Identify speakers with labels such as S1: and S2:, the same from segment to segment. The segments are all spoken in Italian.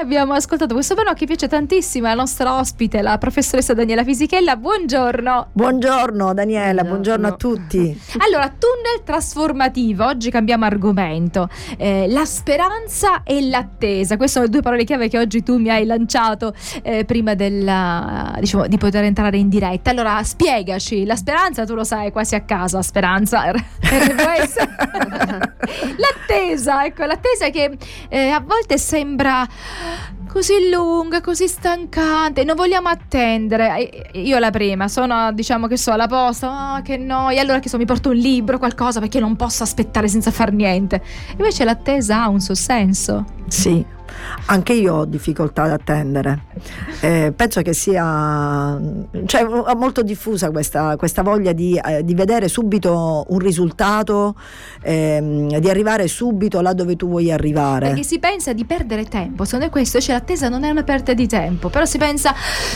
S1: Abbiamo ascoltato questo brano che piace tantissimo alla nostra ospite, la professoressa Daniela Fisichella. Buongiorno.
S2: Buongiorno Daniela, buongiorno, buongiorno a tutti.
S1: Allora, tunnel trasformativo, oggi cambiamo argomento. Eh, la speranza e l'attesa, queste sono le due parole chiave che oggi tu mi hai lanciato eh, prima della, diciamo, di poter entrare in diretta. Allora, spiegaci, la speranza tu lo sai, quasi a casa, speranza. l'attesa, ecco, l'attesa che eh, a volte sembra così lunga, così stancante, non vogliamo attendere. Io la prima, sono diciamo che so alla posta, oh, che noia, allora che so, mi porto un libro, qualcosa perché non posso aspettare senza far niente. Invece l'attesa ha un suo senso.
S2: Sì, anche io ho difficoltà ad attendere. Eh, penso che sia cioè, molto diffusa questa, questa voglia di, eh, di, vedere subito un risultato, ehm, di arrivare subito là dove tu vuoi arrivare.
S1: Perché si pensa di perdere tempo, secondo me questo, cioè l'attesa non è una perdita di tempo, però si pensa,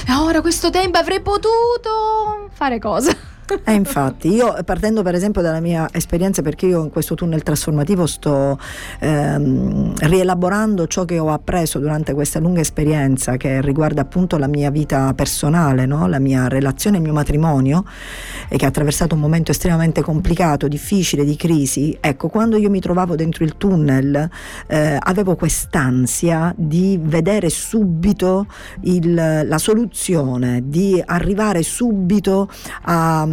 S1: ah, ora questo tempo avrei potuto fare cosa.
S2: Eh, infatti, io partendo per esempio dalla mia esperienza, perché io in questo tunnel trasformativo sto ehm, rielaborando ciò che ho appreso durante questa lunga esperienza che riguarda appunto la mia vita personale, no? la mia relazione, il mio matrimonio, e che ha attraversato un momento estremamente complicato, difficile, di crisi. Ecco, quando io mi trovavo dentro il tunnel, eh, avevo quest'ansia di vedere subito il, la soluzione, di arrivare subito a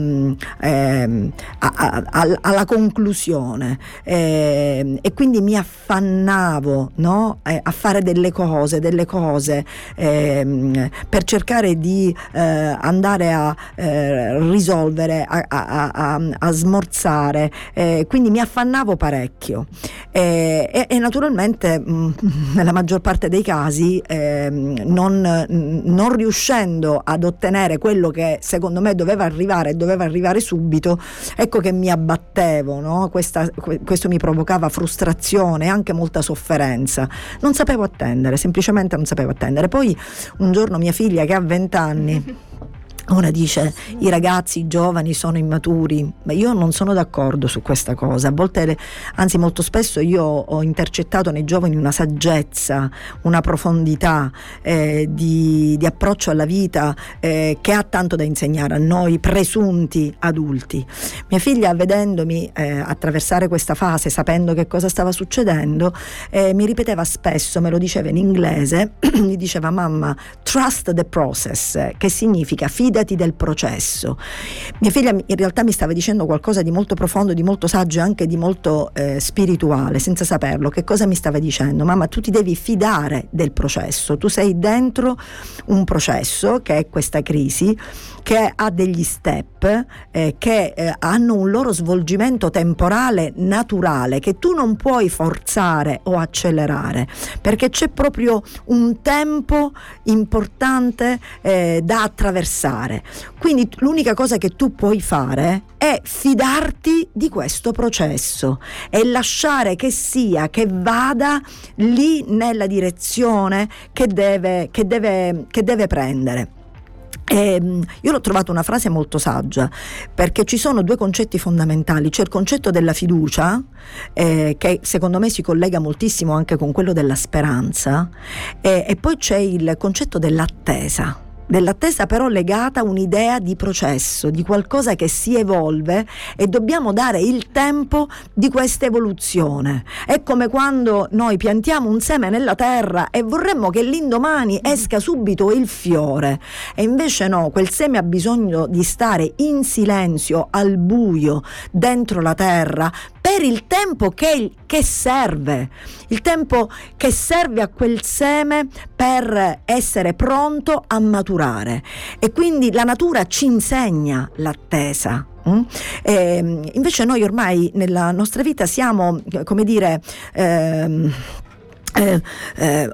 S2: eh, a, a, a, alla conclusione eh, e quindi mi affannavo no? eh, a fare delle cose, delle cose ehm, per cercare di eh, andare a eh, risolvere, a, smorzare, eh, quindi mi affannavo parecchio e, e, naturalmente mh, mm, nella maggior parte dei casi ehm, non, non riuscendo ad ottenere quello che secondo me doveva arrivare, doveva doveva arrivare subito, ecco che mi abbattevo, no? Questa, questo mi provocava frustrazione e anche molta sofferenza. Non sapevo attendere, semplicemente non sapevo attendere. Poi un giorno mia figlia che ha 20 anni Ora dice i ragazzi, i giovani sono immaturi, ma io non sono d'accordo su questa cosa. A volte, anzi molto spesso io ho intercettato nei giovani una saggezza, una profondità eh, di, di, approccio alla vita eh, che ha tanto da insegnare a noi presunti adulti. Mia figlia vedendomi eh, attraversare questa fase, sapendo che cosa stava succedendo, eh, mi ripeteva spesso, me lo diceva in inglese, mi diceva mamma, trust the process, che significa fida fidati del processo. Mia figlia in realtà mi stava dicendo qualcosa di molto profondo, di molto saggio e anche di molto eh, spirituale, senza saperlo. Che cosa mi stava dicendo? Mamma, tu ti devi fidare del processo, tu sei dentro un processo che è questa crisi, che ha degli step eh, che eh, hanno un loro svolgimento temporale naturale che tu non puoi forzare o accelerare perché c'è proprio un tempo importante eh, da attraversare fare. Quindi l'unica cosa che tu puoi fare è fidarti di questo processo e lasciare che sia, che vada lì nella direzione che deve, che deve, che deve prendere. E io l'ho trovata una frase molto saggia perché ci sono due concetti fondamentali, c'è il concetto della fiducia eh, che secondo me si collega moltissimo anche con quello della speranza eh, e poi c'è il concetto dell'attesa dell'attesa però legata a un'idea di processo, di qualcosa che si evolve e dobbiamo dare il tempo di questa evoluzione. È come quando noi piantiamo un seme nella terra e vorremmo che l'indomani esca subito il fiore e invece no, quel seme ha bisogno di stare in silenzio, al buio, dentro la terra per il tempo che, che, serve, il tempo che serve a quel seme per essere pronto a maturare. E quindi la natura ci insegna l'attesa. Mm? E ehm, invece noi ormai nella nostra vita siamo, come dire, ehm, eh, eh,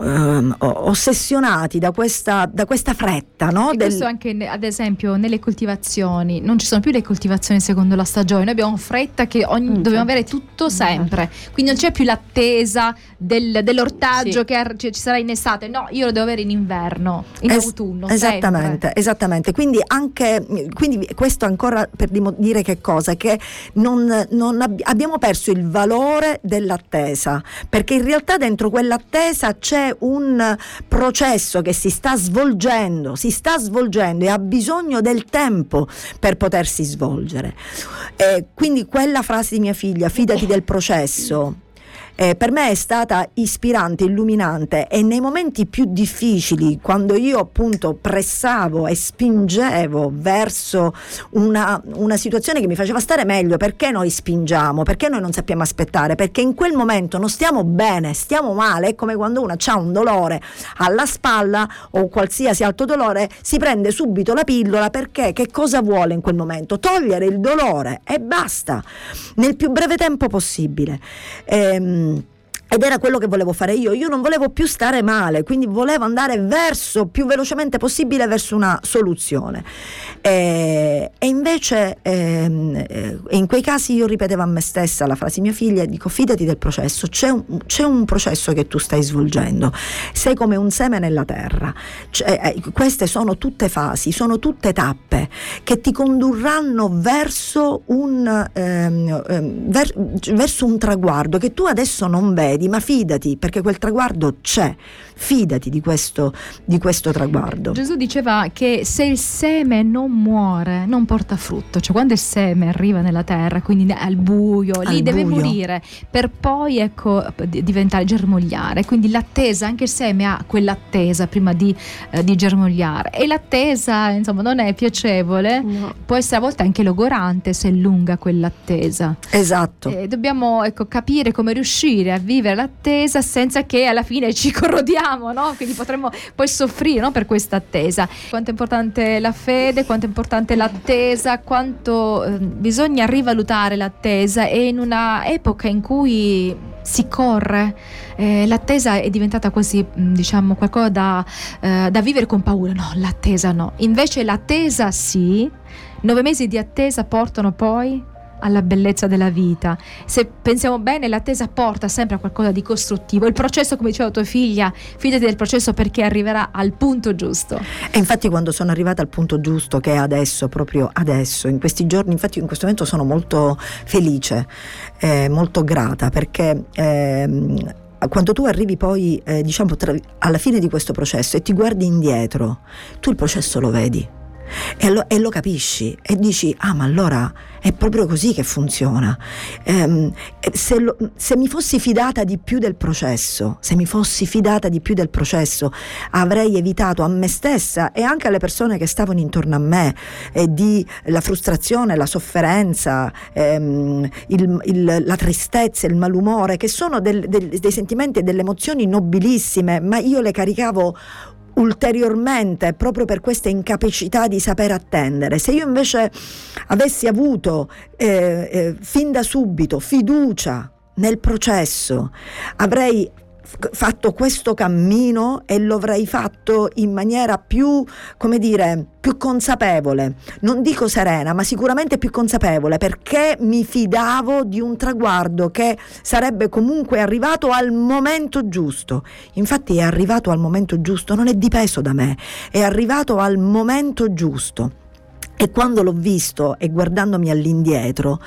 S2: ehm, ossessionati da questa, da questa fretta. No?
S1: Del... questo anche ad esempio nelle coltivazioni, non ci sono più le coltivazioni secondo la stagione, noi abbiamo fretta che ogni, mm, dobbiamo avere tutto sempre, quindi non c'è più l'attesa del, dell'ortaggio sì. che ar- ci sarà in estate, no, io lo devo avere in inverno, in es- autunno.
S2: Esattamente,
S1: sempre.
S2: esattamente. Quindi, anche, quindi questo ancora per dire che cosa? Che non, non ab- abbiamo perso il valore dell'attesa, perché in realtà realtà dentro quell'attesa c'è un processo che si sta svolgendo, si sta svolgendo e ha bisogno del tempo per potersi svolgere. Eh, quindi quella frase di mia figlia, fidati del processo eh, per me è stata ispirante, illuminante e nei momenti più difficili, quando io appunto pressavo e spingevo verso una, una situazione che mi faceva stare meglio, perché noi spingiamo? Perché noi non sappiamo aspettare? Perché in quel momento non stiamo bene, stiamo male, è come quando uno ha un dolore alla spalla o qualsiasi altro dolore, si prende subito la pillola perché che cosa vuole in quel momento? Togliere il dolore e basta, nel più breve tempo possibile. Ehm, ed era quello che volevo fare io. Io non volevo più stare male, quindi volevo andare verso, più velocemente possibile, verso una soluzione. E, e invece ehm, eh, in quei casi io ripetevo a me stessa la frase mia figlia, dico fidati del processo, c'è un, c'è un processo che tu stai svolgendo, sei come un seme nella terra. Cioè, eh, queste sono tutte fasi, sono tutte tappe che ti condurranno verso un, ehm, ehm ver, verso un traguardo che tu adesso non vedi vedi, ma fidati perché quel traguardo c'è, fidati di questo, di questo traguardo.
S1: Gesù diceva che se il seme non muore, non porta frutto, cioè quando il seme arriva nella terra, quindi al buio, lì al deve buio. morire per poi ecco, diventare germogliare, quindi l'attesa, anche il seme ha quell'attesa prima di, eh, di germogliare e l'attesa insomma non è piacevole, no. può essere a volte anche logorante se è lunga quell'attesa.
S2: Esatto.
S1: E dobbiamo ecco, capire come riuscire a vivere vivere l'attesa senza che alla fine ci corrodiamo, no? Quindi potremmo poi soffrire no? per questa attesa. Quanto è importante la fede, quanto è importante l'attesa, quanto eh, bisogna rivalutare l'attesa e in una epoca in cui si corre, eh, l'attesa è diventata quasi mm, diciamo qualcosa da, eh, da vivere con paura, no, l'attesa no, invece l'attesa sì, nove mesi di attesa portano poi alla bellezza della vita. Se pensiamo bene, l'attesa porta sempre a qualcosa di costruttivo. Il processo, come diceva tua figlia, fidati del processo perché arriverà al punto giusto.
S2: E infatti quando sono arrivata al punto giusto, che è adesso, proprio adesso, in questi giorni, infatti in questo momento sono molto felice, eh, molto grata perché... Eh, quando tu arrivi poi, eh, diciamo, tra, alla fine di questo processo e ti guardi indietro, tu il processo lo vedi e lo, e lo, capisci e dici ah ma allora è proprio così che funziona. Ehm, se, lo, se, mi fossi fidata di più del processo se mi fossi fidata di più del processo avrei evitato a me stessa e anche alle persone che stavano intorno a me eh, di la frustrazione la sofferenza ehm, il, il, la tristezza il malumore che sono del, del, dei sentimenti e delle emozioni nobilissime ma io le caricavo ulteriormente proprio per questa incapacità di saper attendere. Se io invece avessi avuto eh, eh, fin da subito fiducia nel processo, avrei fatto questo cammino e lo avrei fatto in maniera più, come dire, più consapevole. Non dico serena, ma sicuramente più consapevole perché mi fidavo di un traguardo che sarebbe comunque arrivato al momento giusto. Infatti è arrivato al momento giusto, non è dipeso da me, è arrivato al momento giusto. E quando l'ho visto e guardandomi all'indietro,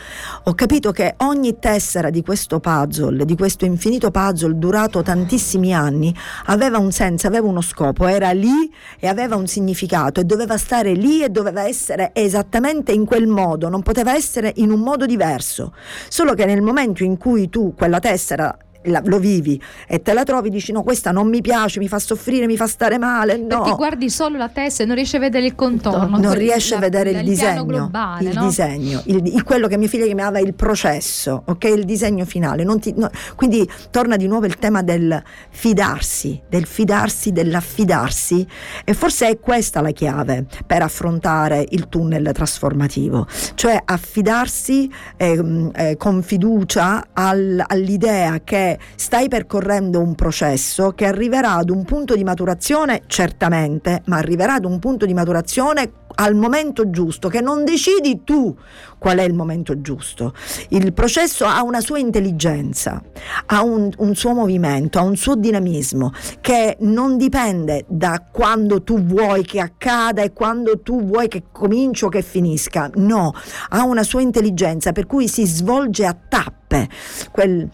S2: ho capito che ogni tessera di questo puzzle, di questo infinito puzzle durato tantissimi anni, aveva un senso, aveva uno scopo, era lì e aveva un significato e doveva stare lì e doveva essere esattamente in quel modo, non poteva essere in un modo diverso. Solo che nel momento in cui tu quella tessera la, lo vivi e te la trovi dici no questa non mi piace mi fa soffrire mi fa stare male. No.
S1: perché guardi solo la testa e non riesci a vedere il contorno
S2: non riesci a vedere il, il disegno globale, il no? disegno il, il, quello che mia figlia chiamava il processo ok? Il disegno finale. Ti, no, quindi torna di nuovo il tema del fidarsi del fidarsi dell'affidarsi e forse è questa la chiave per affrontare il tunnel trasformativo. Cioè affidarsi eh, eh, con fiducia al, all'idea che stai percorrendo un processo che arriverà ad un punto di maturazione, certamente, ma arriverà ad un punto di maturazione al momento giusto, che non decidi tu qual è il momento giusto. Il processo ha una sua intelligenza, ha un, un, suo movimento, ha un suo dinamismo che non dipende da quando tu vuoi che accada e quando tu vuoi che cominci o che finisca. No, ha una sua intelligenza per cui si svolge a tappe. Quel,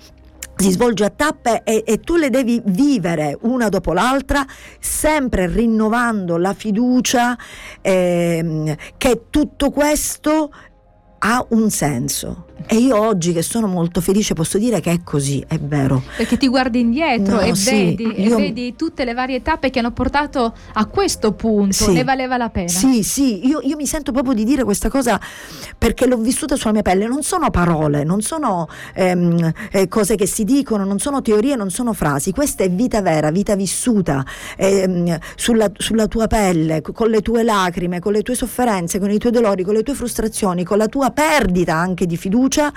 S2: si svolge a tappe e, e, tu le devi vivere una dopo l'altra, sempre rinnovando la fiducia eh, che tutto questo ha un senso. E io oggi che sono molto felice posso dire che è così, è vero.
S1: Perché ti guardi indietro no, e, sì, vedi, io... e, vedi, tutte le varie tappe che hanno portato a questo punto, sì, ne valeva la pena.
S2: Sì, sì, io, io, mi sento proprio di dire questa cosa perché l'ho vissuta sulla mia pelle, non sono parole, non sono ehm, eh, cose che si dicono, non sono teorie, non sono frasi, questa è vita vera, vita vissuta ehm, sulla, sulla tua pelle, con le tue lacrime, con le tue sofferenze, con i tuoi dolori, con le tue frustrazioni, con la tua perdita anche di fiducia fiducia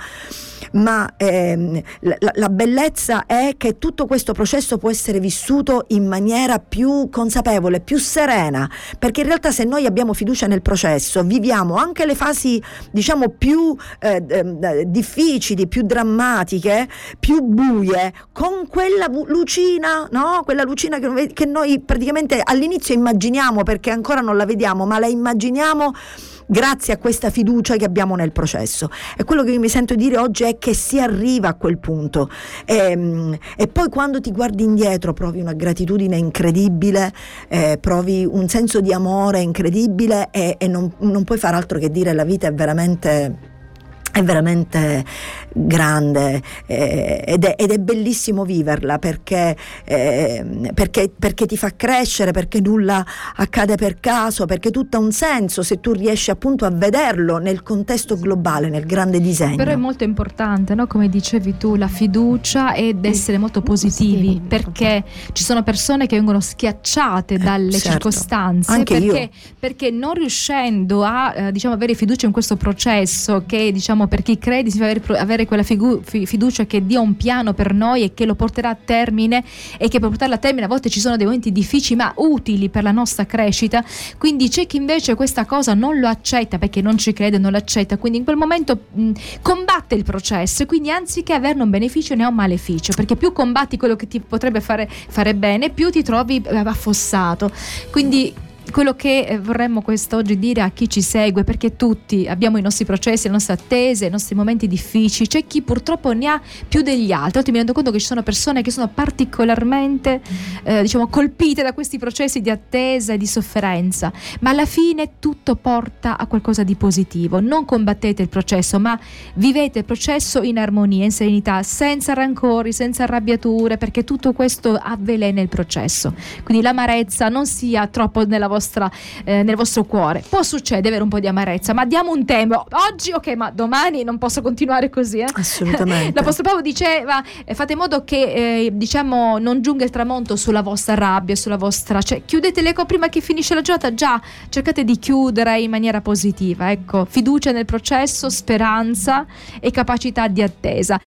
S2: ma ehm, la, la, bellezza è che tutto questo processo può essere vissuto in maniera più consapevole, più serena, perché in realtà se noi abbiamo fiducia nel processo, viviamo anche le fasi diciamo più eh, eh, difficili, più drammatiche, più buie, con quella lucina, no? quella lucina che, che noi praticamente all'inizio immaginiamo perché ancora non la vediamo, ma la immaginiamo grazie a questa fiducia che abbiamo nel processo. E quello che io mi sento dire oggi è che si arriva a quel punto e, ehm, e poi quando ti guardi indietro provi una gratitudine incredibile, eh, provi un senso di amore incredibile e, e non, non puoi fare altro che dire la vita è veramente è veramente grande eh, ed, è, ed, è, bellissimo viverla perché, eh, perché, perché, ti fa crescere, perché nulla accade per caso, perché tutto ha un senso se tu riesci appunto a vederlo nel contesto globale, nel grande disegno.
S1: Però è molto importante, no? come dicevi tu, la fiducia ed essere molto positivi perché ci sono persone che vengono schiacciate dalle certo. circostanze
S2: Anche
S1: perché,
S2: io.
S1: perché non riuscendo a eh, diciamo, avere fiducia in questo processo che diciamo diciamo per chi crede si deve avere, quella figu- fiducia che Dio ha un piano per noi e che lo porterà a termine e che per portarlo a termine a volte ci sono dei momenti difficili ma utili per la nostra crescita. Quindi c'è chi invece questa cosa non lo accetta perché non ci crede non lo accetta quindi in quel momento mh, combatte il processo e quindi anziché averne un beneficio ne ha un maleficio. Perché più combatti quello che ti potrebbe fare, fare bene più ti trovi eh, affossato. Quindi quello che eh, vorremmo quest'oggi dire a chi ci segue, perché tutti abbiamo i nostri processi, le nostre attese, i nostri momenti difficili, c'è chi purtroppo ne ha più degli altri. Oggi mi rendo conto che ci sono persone che sono particolarmente eh, diciamo, colpite da questi processi di attesa e di sofferenza, ma alla fine tutto porta a qualcosa di positivo. Non combattete il processo, ma vivete il processo in armonia, in serenità, senza rancori, senza arrabbiature, perché tutto questo avvelena il processo. Quindi l'amarezza non sia troppo nella vostra, eh, nel vostro cuore. Può succedere avere un po' di amarezza, ma diamo un tempo. Oggi, ok, ma domani non posso continuare così. Eh?
S2: Assolutamente.
S1: L'Apostolo Paolo diceva: eh, fate in modo che eh, diciamo non giunga il tramonto sulla vostra rabbia, sulla vostra. cioè chiudete l'eco prima che finisce la giornata. Già cercate di chiudere in maniera positiva. Ecco, fiducia nel processo, speranza e capacità di attesa.